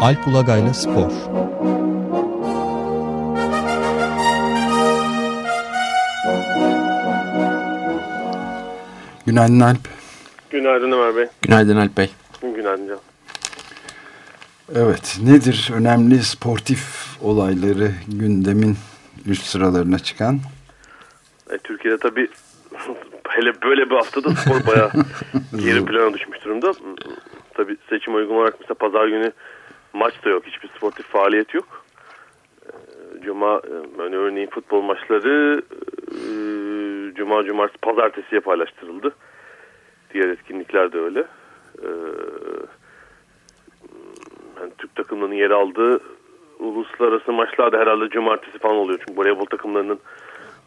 Alp Ulagay'la Spor Günaydın Alp. Günaydın Ömer Bey. Günaydın Alp Bey. Günaydın Can. Evet, nedir önemli sportif olayları gündemin üst sıralarına çıkan? E, Türkiye'de tabii hele böyle bir haftada spor bayağı geri plana düşmüş durumda. Tabii seçim uygun olarak mesela pazar günü maç da yok. Hiçbir sportif faaliyet yok. E, Cuma, yani örneğin futbol maçları e, Cuma, Cumartesi, Pazartesi'ye paylaştırıldı. Diğer etkinlikler de öyle. E, yani Türk takımlarının yer aldığı uluslararası maçlar da herhalde Cumartesi falan oluyor. Çünkü voleybol takımlarının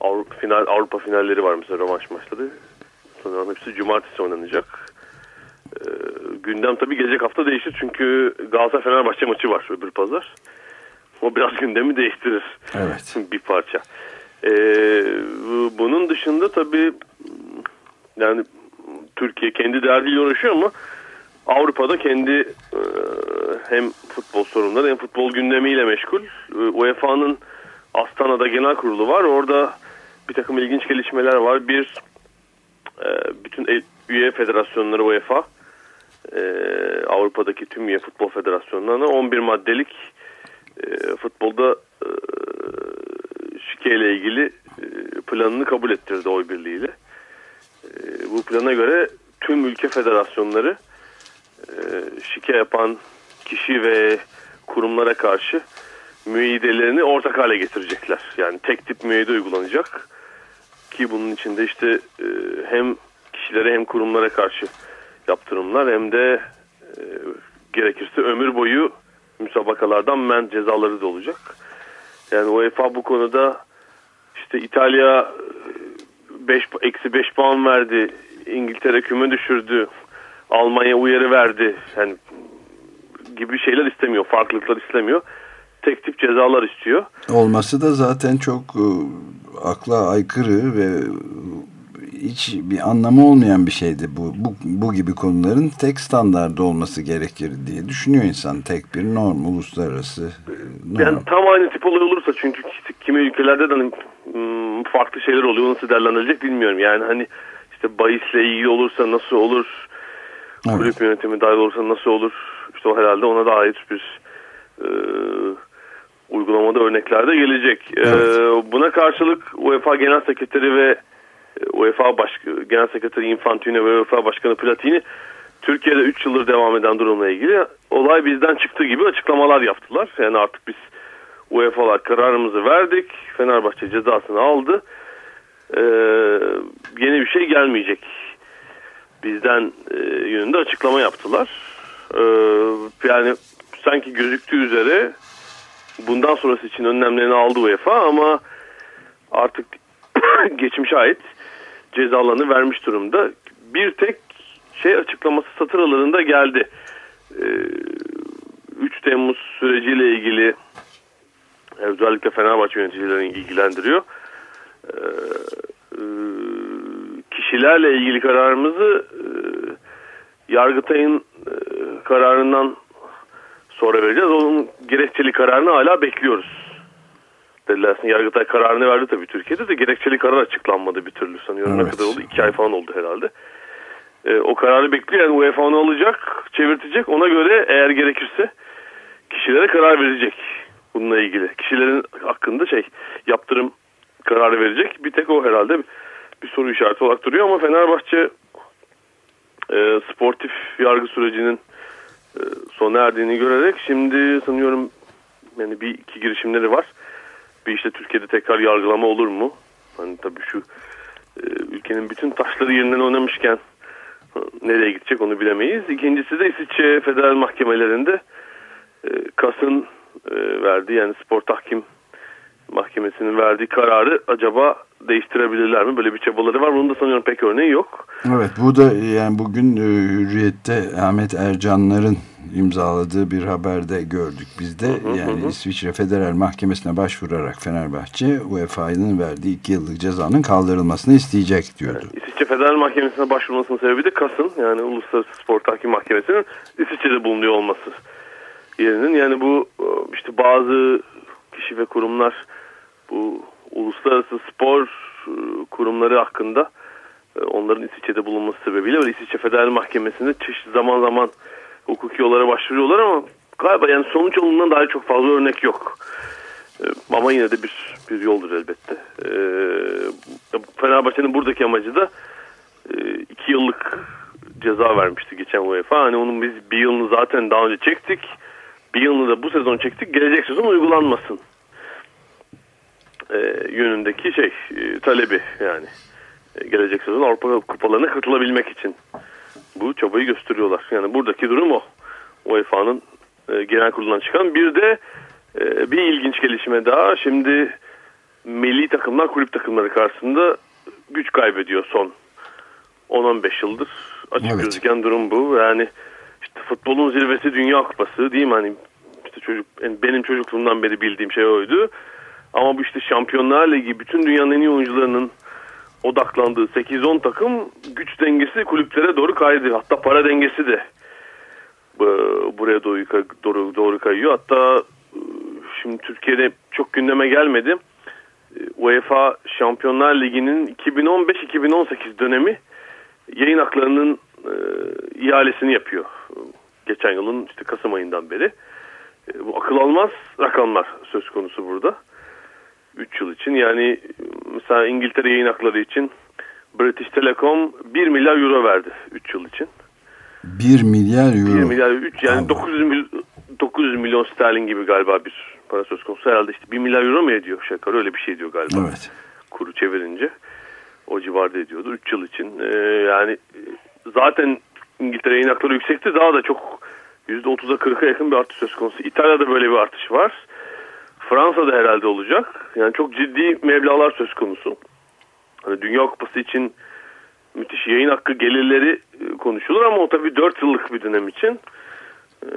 Avrupa, final, Avrupa finalleri var mesela rövanş maçları. Sanırım hepsi Cumartesi oynanacak. Gündem tabii gelecek hafta değişir. Çünkü Galatasaray Fenerbahçe maçı var öbür pazar. O biraz gündemi değiştirir. Evet. bir parça. Ee, bunun dışında tabii yani Türkiye kendi derdiyle uğraşıyor ama Avrupa'da kendi e, hem futbol sorunları hem futbol gündemiyle meşgul. E, UEFA'nın Astana'da genel kurulu var. Orada bir takım ilginç gelişmeler var. Bir e, bütün üye federasyonları UEFA e, Avrupa'daki tüm futbol federasyonlarına 11 maddelik e, futbolda e, şike ile ilgili e, planını kabul ettirdi oy birliğiyle. E, bu plana göre tüm ülke federasyonları e, şike yapan kişi ve kurumlara karşı müeyyidelerini ortak hale getirecekler. Yani tek tip müeyyide uygulanacak ki bunun içinde işte e, hem kişilere hem kurumlara karşı yaptırımlar hem de e, gerekirse ömür boyu müsabakalardan men cezaları da olacak. Yani UEFA bu konuda işte İtalya 5 eksi 5 puan verdi. İngiltere küme düşürdü. Almanya uyarı verdi. Yani gibi şeyler istemiyor. Farklılıklar istemiyor. Tek tip cezalar istiyor. Olması da zaten çok e, akla aykırı ve hiç bir anlamı olmayan bir şeydi bu. Bu, bu gibi konuların tek standardı olması gerekir diye düşünüyor insan. Tek bir norm, uluslararası norm. Yani tam aynı tip olay olursa çünkü kimi ülkelerde de hani, farklı şeyler oluyor. Nasıl değerlendirilecek bilmiyorum. Yani hani işte bahisle ilgili olursa nasıl olur? Evet. Kulüp yönetimi dahil olursa nasıl olur? İşte o herhalde ona dair bir e, uygulamada örnekler de gelecek. Evet. E, buna karşılık UEFA Genel Sekreteri ve UEFA Baş Genel Sekreteri Infantino ve UEFA Başkanı Platini Türkiye'de 3 yıldır devam eden durumla ilgili olay bizden çıktığı gibi açıklamalar yaptılar. Yani artık biz UEFA'lar kararımızı verdik. Fenerbahçe cezasını aldı. Ee, yeni bir şey gelmeyecek. Bizden e, yönünde açıklama yaptılar. Ee, yani sanki gözüktüğü üzere bundan sonrası için önlemlerini aldı UEFA ama artık geçmişe ait cezalarını vermiş durumda. Bir tek şey açıklaması satır aralarında geldi. Ee, 3 Temmuz süreciyle ilgili özellikle Fenerbahçe yöneticilerini ilgilendiriyor. Ee, e, kişilerle ilgili kararımızı e, Yargıtay'ın e, kararından sonra vereceğiz. Onun gerekçeli kararını hala bekliyoruz dediler. Yargıtay kararını verdi tabii Türkiye'de de gerekçeli karar açıklanmadı bir türlü sanıyorum. Evet. Ne kadar oldu? İki ay falan oldu herhalde. E, o kararı bekliyor. Yani UEFA onu alacak, çevirtecek. Ona göre eğer gerekirse kişilere karar verecek bununla ilgili. Kişilerin hakkında şey yaptırım kararı verecek. Bir tek o herhalde bir soru işareti olarak duruyor ama Fenerbahçe e, sportif yargı sürecinin e, sona erdiğini görerek şimdi sanıyorum yani bir iki girişimleri var bir işte Türkiye'de tekrar yargılama olur mu? Hani tabii şu e, ülkenin bütün taşları yerinden oynamışken nereye gidecek onu bilemeyiz. İkincisi de İsviçre federal mahkemelerinde e, Kas'ın e, verdiği yani spor tahkim mahkemesinin verdiği kararı acaba değiştirebilirler mi? Böyle bir çabaları var. Bunun da sanıyorum pek örneği yok. Evet bu da yani bugün e, Hürriyet'te Ahmet Ercanlar'ın imzaladığı bir haberde gördük biz de. Hı hı, yani hı. İsviçre Federal Mahkemesi'ne başvurarak Fenerbahçe UEFA'nın verdiği iki yıllık cezanın kaldırılmasını isteyecek diyordu. Evet, İsviçre Federal Mahkemesi'ne başvurmasının sebebi de KAS'ın yani Uluslararası Spor Tahkim Mahkemesi'nin İsviçre'de bulunuyor olması yerinin yani bu e, işte bazı kişi ve kurumlar bu uluslararası spor e, kurumları hakkında e, onların İsviçre'de bulunması sebebiyle İsviçre Federal Mahkemesi'nde çeşitli zaman zaman hukuki yollara başvuruyorlar ama galiba yani sonuç olundan daha çok fazla örnek yok. Ama yine de bir bir yoldur elbette. Fenerbahçe'nin buradaki amacı da iki yıllık ceza vermişti geçen UEFA. Hani onun biz bir yılını zaten daha önce çektik. Bir yılını da bu sezon çektik. Gelecek sezon uygulanmasın. E, yönündeki şey e, talebi yani. E, gelecek sezon Avrupa kupalarına katılabilmek için bu çabayı gösteriyorlar. Yani buradaki durum o. UEFA'nın e, genel kurulundan çıkan. Bir de e, bir ilginç gelişme daha. Şimdi milli takımlar kulüp takımları karşısında güç kaybediyor son 10-15 yıldır açık evet. gözüken durum bu. Yani işte futbolun zirvesi Dünya Kupası değil mi? Hani işte çocuk benim çocukluğumdan beri bildiğim şey oydu. Ama bu işte Şampiyonlar Ligi bütün dünyanın en iyi oyuncularının odaklandığı 8-10 takım güç dengesi kulüplere doğru kaydı. Hatta para dengesi de buraya doğru, doğru, doğru kayıyor. Hatta şimdi Türkiye'de çok gündeme gelmedi. UEFA Şampiyonlar Ligi'nin 2015-2018 dönemi yayın haklarının e, ihalesini yapıyor. Geçen yılın işte Kasım ayından beri. E, bu akıl almaz rakamlar söz konusu burada. 3 yıl için yani mesela İngiltere yayın hakları için British Telecom 1 milyar euro verdi 3 yıl için. 1 milyar euro. 1 milyar 3 yani 900 milyon 900 milyon sterlin gibi galiba bir para söz konusu. Herhalde işte 1 milyar euro mu ediyor şaka öyle bir şey diyor galiba. Evet. Kuru çevirince o civarda ediyordu 3 yıl için. Ee, yani zaten İngiltere yayın hakları yüksekti. Daha da çok %30'a 40'a yakın bir artış söz konusu. İtalya'da böyle bir artış var. Fransa'da herhalde olacak. Yani çok ciddi meblalar söz konusu. Hani Dünya Kupası için müthiş yayın hakkı gelirleri e, konuşulur ama o tabii 4 yıllık bir dönem için e,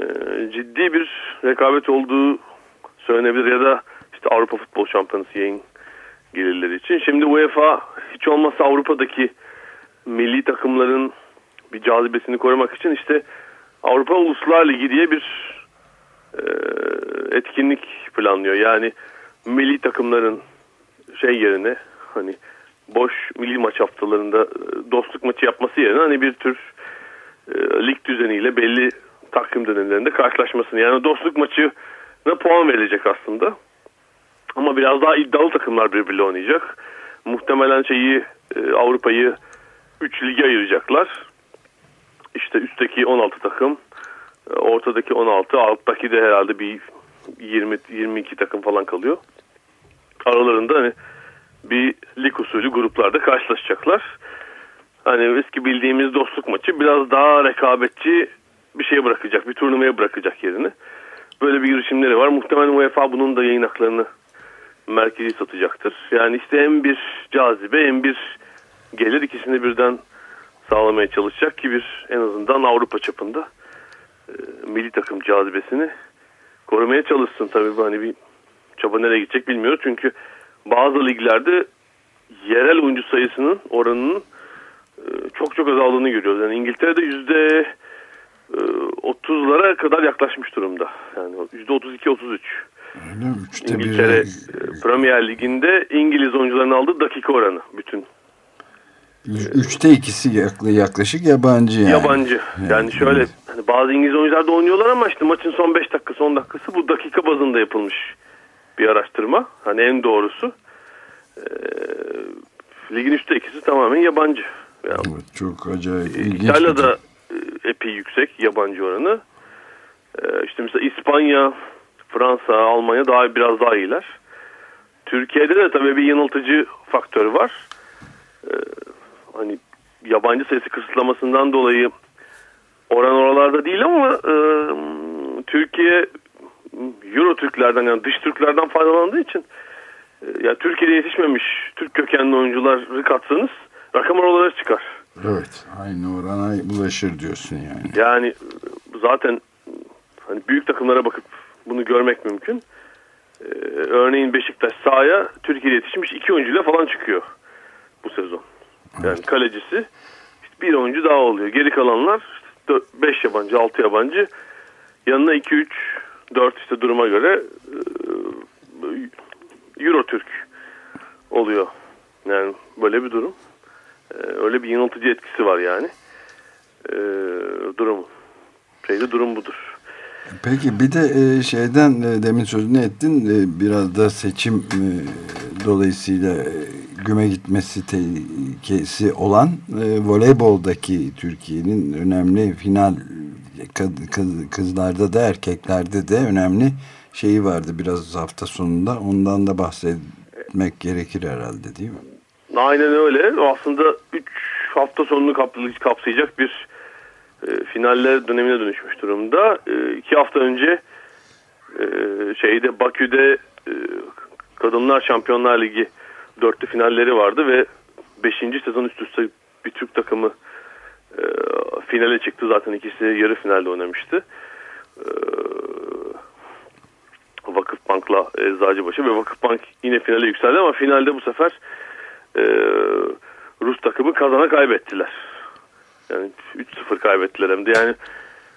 ciddi bir rekabet olduğu söylenebilir ya da işte Avrupa Futbol Şampiyonası yayın gelirleri için. Şimdi UEFA hiç olmazsa Avrupa'daki milli takımların bir cazibesini korumak için işte Avrupa Uluslar Ligi diye bir etkinlik planlıyor. Yani milli takımların şey yerine hani boş milli maç haftalarında e, dostluk maçı yapması yerine hani bir tür e, lig düzeniyle belli takvim dönemlerinde karşılaşmasını yani dostluk maçı ne puan verilecek aslında. Ama biraz daha iddialı takımlar birbiriyle oynayacak. Muhtemelen şeyi e, Avrupa'yı 3 lige ayıracaklar. İşte üstteki 16 takım, e, ortadaki 16, alttaki de herhalde bir 20 22 takım falan kalıyor. Aralarında hani bir lig usulü gruplarda karşılaşacaklar. Hani eski bildiğimiz dostluk maçı biraz daha rekabetçi bir şey bırakacak, bir turnuvaya bırakacak yerini. Böyle bir girişimleri var. Muhtemelen UEFA bunun da yayın haklarını merkezi satacaktır. Yani işte hem bir cazibe hem bir gelir ikisini birden sağlamaya çalışacak ki bir en azından Avrupa çapında milli takım cazibesini korumaya çalışsın. Tabii bu hani bir çaba nereye gidecek bilmiyoruz. Çünkü bazı liglerde yerel oyuncu sayısının oranının e, çok çok azaldığını görüyoruz. Yani İngiltere'de yüzde 30'lara e, kadar yaklaşmış durumda. Yani yüzde 32-33. Öyle Üçte İngiltere biri... E, Premier Ligi'nde İngiliz oyuncuların aldığı dakika oranı bütün. Üçte ikisi yaklaşık yabancı yani. Yabancı. Yani, yani şöyle hani bazı İngiliz oyuncular da oynuyorlar ama işte maçın son 5 dakika son dakikası bu dakika bazında yapılmış bir araştırma. Hani en doğrusu. E, ligin üçte ikisi tamamen yabancı. Yani, evet, çok acayip. İtalya'da e, epey yüksek yabancı oranı. E, işte mesela İspanya, Fransa, Almanya daha biraz daha iyiler. Türkiye'de de tabii bir yanıltıcı faktör var. Ee, hani yabancı sayısı kısıtlamasından dolayı oran oralarda değil ama e, Türkiye Euro Türklerden yani dış Türklerden faydalandığı için e, ya Türkiye'de yetişmemiş Türk kökenli oyuncuları katsanız rakam oralara çıkar. Evet aynı orana bulaşır diyorsun yani. Yani zaten hani büyük takımlara bakıp bunu görmek mümkün. Ee, örneğin Beşiktaş sahaya Türkiye'de yetişmiş iki oyuncuyla falan çıkıyor bu sezon. Yani evet. kalecisi işte bir oyuncu daha oluyor. Geri kalanlar 5 yabancı, 6 yabancı. Yanına 2-3 4 işte duruma göre e, Euro Türk oluyor. Yani böyle bir durum. E, öyle bir yanıltıcı etkisi var yani. E, durumun. Şeyde durum budur. Peki bir de e, şeyden e, demin sözünü ettin e, biraz da seçim dolayısıyla güme gitmesi tehlikesi olan voleyboldaki Türkiye'nin önemli final kızlarda da erkeklerde de önemli şeyi vardı biraz hafta sonunda ondan da bahsetmek gerekir herhalde değil mi? Aynen öyle aslında 3 hafta sonunu kapsayacak bir e, finaller dönemine dönüşmüş durumda. E, iki hafta önce e, şeyde Bakü'de e, Kadınlar Şampiyonlar Ligi dörtlü finalleri vardı ve beşinci sezon üst üste bir Türk takımı e, finale çıktı. Zaten ikisi yarı finalde oynamıştı. E, Vakıfbank'la Eczacıbaşı ve Vakıfbank yine finale yükseldi ama finalde bu sefer e, Rus takımı kazana kaybettiler. Yani 3-0 kaybettiler hem de yani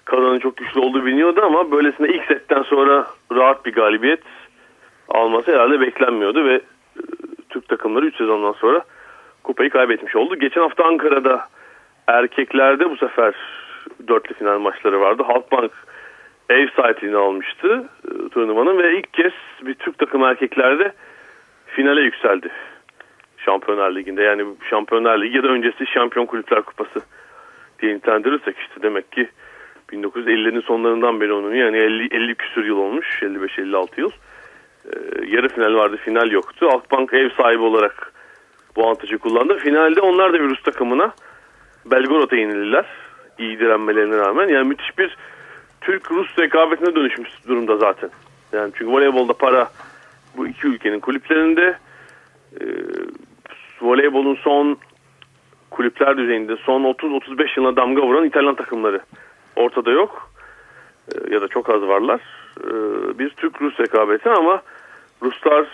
kazanın çok güçlü olduğu biliniyordu ama böylesine ilk setten sonra rahat bir galibiyet alması herhalde beklenmiyordu ve e, Türk takımları 3 sezondan sonra kupayı kaybetmiş oldu. Geçen hafta Ankara'da erkeklerde bu sefer dörtlü final maçları vardı. Halkbank ev sahipliğini almıştı e, turnuvanın ve ilk kez bir Türk takımı erkeklerde finale yükseldi. Şampiyonlar Ligi'nde yani Şampiyonlar Ligi ya da öncesi Şampiyon Kulüpler Kupası diye nitelendirirsek işte demek ki 1950'lerin sonlarından beri onun yani 50, 50 küsür yıl olmuş 55-56 yıl. Ee, yarı final vardı final yoktu. Akbank ev sahibi olarak bu avantajı kullandı. Finalde onlar da bir Rus takımına Belgorod'a yenildiler iyi direnmelerine rağmen. Yani müthiş bir Türk-Rus rekabetine dönüşmüş durumda zaten. Yani çünkü voleybolda para bu iki ülkenin kulüplerinde. E, voleybolun son kulüpler düzeyinde son 30-35 yılına damga vuran İtalyan takımları ortada yok. E, ya da çok az varlar. E, bir Türk-Rus rekabeti ama Ruslar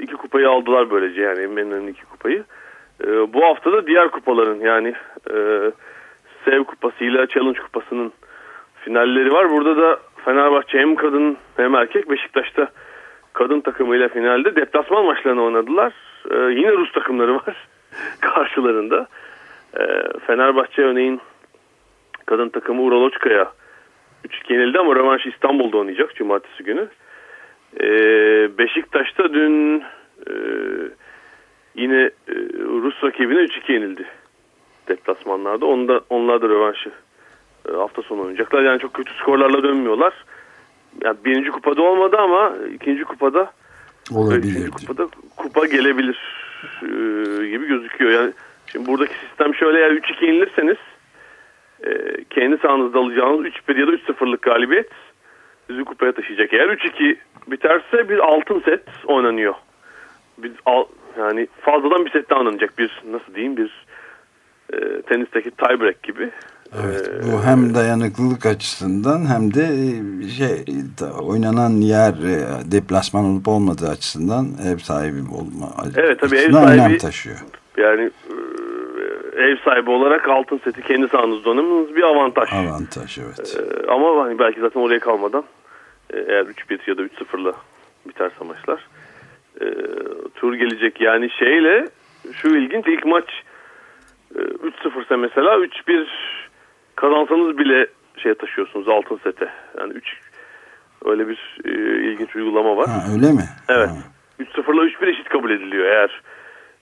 iki kupayı aldılar böylece yani Mena'nın iki kupayı. E, bu hafta da diğer kupaların yani e, Sev Kupası ile Challenge Kupası'nın finalleri var. Burada da Fenerbahçe hem kadın hem erkek Beşiktaş'ta kadın takımıyla finalde deplasman maçlarını oynadılar. Ee, yine Rus takımları var karşılarında. Ee, Fenerbahçe örneğin kadın takımı Uraloçka'ya 3-2 yenildi ama rövanş İstanbul'da oynayacak cumartesi günü. Ee, Beşiktaş'ta dün e, yine e, Rus rakibine 3-2 yenildi deplasmanlarda. Onda, onlar da rövanşı e, hafta sonu oynayacaklar. Yani çok kötü skorlarla dönmüyorlar. Yani birinci kupada olmadı ama ikinci kupada olabilir. kupada kupa gelebilir e, gibi gözüküyor. Yani Şimdi buradaki sistem şöyle eğer 3-2 yenilirseniz e, kendi sahanızda alacağınız 3-1 ya da 3-0'lık galibiyet sizi kupaya taşıyacak. Eğer 3-2 biterse bir altın set oynanıyor. Bir, al, yani fazladan bir set daha oynanacak. Bir nasıl diyeyim bir e, tenisteki tiebreak gibi. Evet, e, bu hem dayanıklılık açısından hem de e, şey oynanan yer e, deplasman olup olmadığı açısından ev sahibi olma evet, tabii ev sahibi, taşıyor. Yani ev sahibi olarak altın seti kendi sahanızda oynamanız bir avantaj. Avantaj evet. Ee, ama hani belki zaten oraya kalmadan e, eğer 3-1 ya da 3-0'la biterse maçlar e, tur gelecek. Yani şeyle şu ilginç ilk maç e, 3-0 ise mesela 3-1 kazansanız bile şey taşıyorsunuz altın sete. Yani 3 öyle bir e, ilginç uygulama var. Ha, öyle mi? Evet. 3-0'la 3-1 eşit kabul ediliyor eğer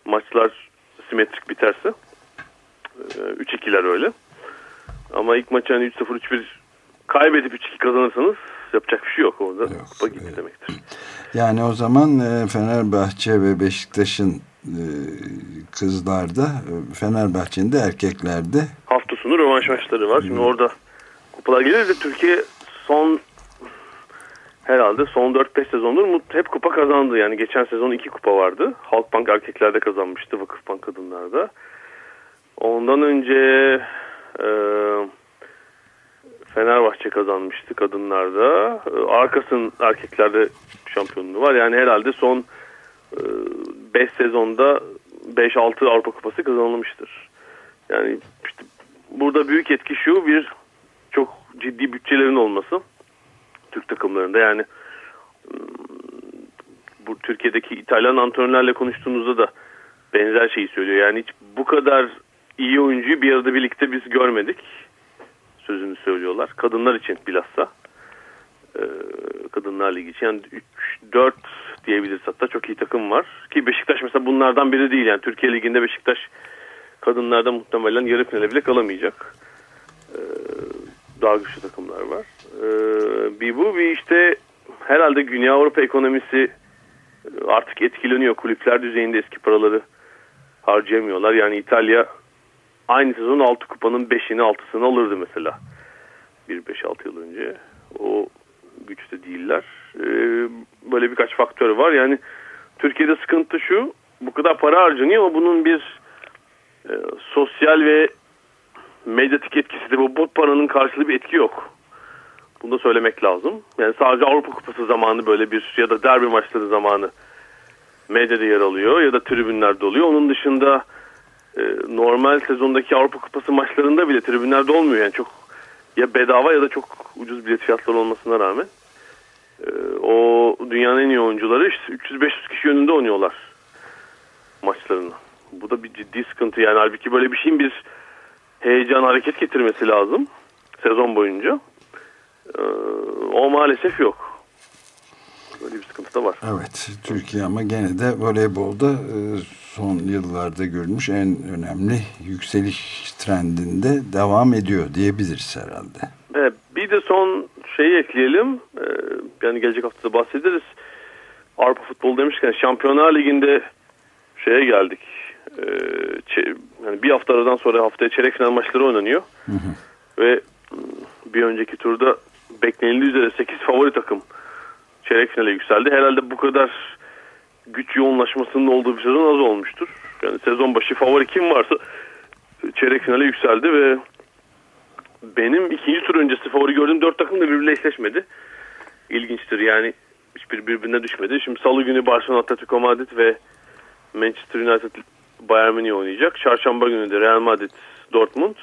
maçlar simetrik biterse. 3-2'ler ee, öyle. Ama ilk maçı hani 3-0-3-1 kaybedip 3-2 kazanırsanız yapacak bir şey yok orada. Yok, Kupa gitti evet. demektir. Yani o zaman e, Fenerbahçe ve Beşiktaş'ın e, kızlarda, e, Fenerbahçe'nin de erkeklerde sonu rövanş maçları var. Şimdi orada kupalar gelir de Türkiye son herhalde son 4-5 sezondur hep kupa kazandı. Yani geçen sezon 2 kupa vardı. Halkbank erkeklerde kazanmıştı, Vakıfbank kadınlarda. Ondan önce e, Fenerbahçe kazanmıştı kadınlarda. E, arkasın erkeklerde şampiyonluğu var. Yani herhalde son 5 e, sezonda 5-6 Avrupa Kupası kazanılmıştır. Yani işte burada büyük etki şu bir çok ciddi bütçelerin olması. Türk takımlarında yani bu Türkiye'deki İtalyan antrenörlerle konuştuğunuzda da benzer şeyi söylüyor. Yani hiç bu kadar iyi oyuncuyu bir arada birlikte biz görmedik. Sözünü söylüyorlar. Kadınlar için bilhassa. Ee, Kadınlar Ligi için. Yani 3-4 diyebiliriz hatta çok iyi takım var. Ki Beşiktaş mesela bunlardan biri değil. Yani Türkiye Ligi'nde Beşiktaş kadınlarda muhtemelen yarı finale bile kalamayacak. Ee, daha güçlü takımlar var. Ee, bir bu bir işte herhalde Güney Avrupa ekonomisi artık etkileniyor. Kulüpler düzeyinde eski paraları harcayamıyorlar. Yani İtalya aynı sezon 6 kupanın 5'ini 6'sını alırdı mesela. 1-5-6 yıl önce. O güçte değiller. Ee, böyle birkaç faktör var. Yani Türkiye'de sıkıntı şu. Bu kadar para harcanıyor ama bunun bir e, sosyal ve medyatik etkisi de bu, bu paranın karşılığı bir etki yok. Bunu da söylemek lazım. Yani sadece Avrupa Kupası zamanı böyle bir ya da derbi maçları zamanı medyada yer alıyor ya da tribünlerde oluyor. Onun dışında e, normal sezondaki Avrupa Kupası maçlarında bile tribünlerde olmuyor. Yani çok ya bedava ya da çok ucuz bilet fiyatları olmasına rağmen e, o dünyanın en iyi oyuncuları işte 300-500 kişi önünde oynuyorlar maçlarını. Bu da bir ciddi sıkıntı yani halbuki böyle bir şeyin bir heyecan hareket getirmesi lazım sezon boyunca. E, o maalesef yok. Böyle bir sıkıntı da var. Evet. Türkiye ama gene de voleybolda e, son yıllarda görülmüş en önemli yükseliş trendinde devam ediyor diyebiliriz herhalde. Evet, bir de son şeyi ekleyelim. Ee, yani gelecek haftada bahsederiz. Avrupa futbol demişken Şampiyonlar Ligi'nde şeye geldik. Ee, yani bir hafta aradan sonra haftaya çeyrek final maçları oynanıyor. Hı hı. Ve bir önceki turda beklenildiği üzere 8 favori takım çeyrek finale yükseldi. Herhalde bu kadar güç yoğunlaşmasının olduğu bir sezon az olmuştur. Yani sezon başı favori kim varsa çeyrek finale yükseldi ve benim ikinci tur öncesi favori gördüğüm dört takım da birbiriyle eşleşmedi. İlginçtir yani hiçbir birbirine düşmedi. Şimdi salı günü Barcelona Atletico Madrid ve Manchester United Bayern Münih oynayacak. Çarşamba günü de Real Madrid Dortmund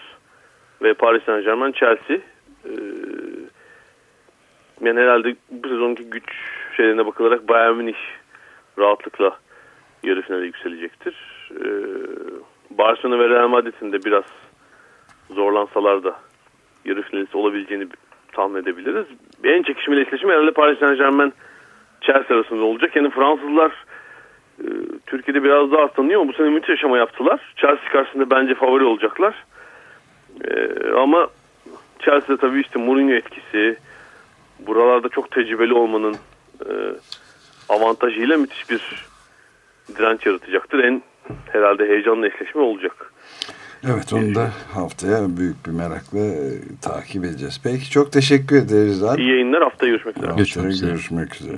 ve Paris Saint Germain Chelsea. Ee, yani herhalde bu sezonki güç şeylerine bakılarak Bayern Münih rahatlıkla yarı finale yükselecektir. Ee, Barcelona ve Real Madrid'in de biraz zorlansalar da yarı finalist olabileceğini tahmin edebiliriz. En çekişmeli eşleşme herhalde Paris Saint Germain Chelsea arasında olacak. Yani Fransızlar Türkiye'de biraz daha tanıyor ama bu sene müthiş yaşama yaptılar. Chelsea karşısında bence favori olacaklar. E, ama Chelsea'de tabii işte Mourinho etkisi, buralarda çok tecrübeli olmanın e, avantajıyla müthiş bir direnç yaratacaktır. En herhalde heyecanlı eşleşme olacak. Evet onu da haftaya büyük bir merakla e, takip edeceğiz. Peki çok teşekkür ederiz. Abi. İyi yayınlar haftaya görüşmek üzere. Haftaya görüşmek üzere.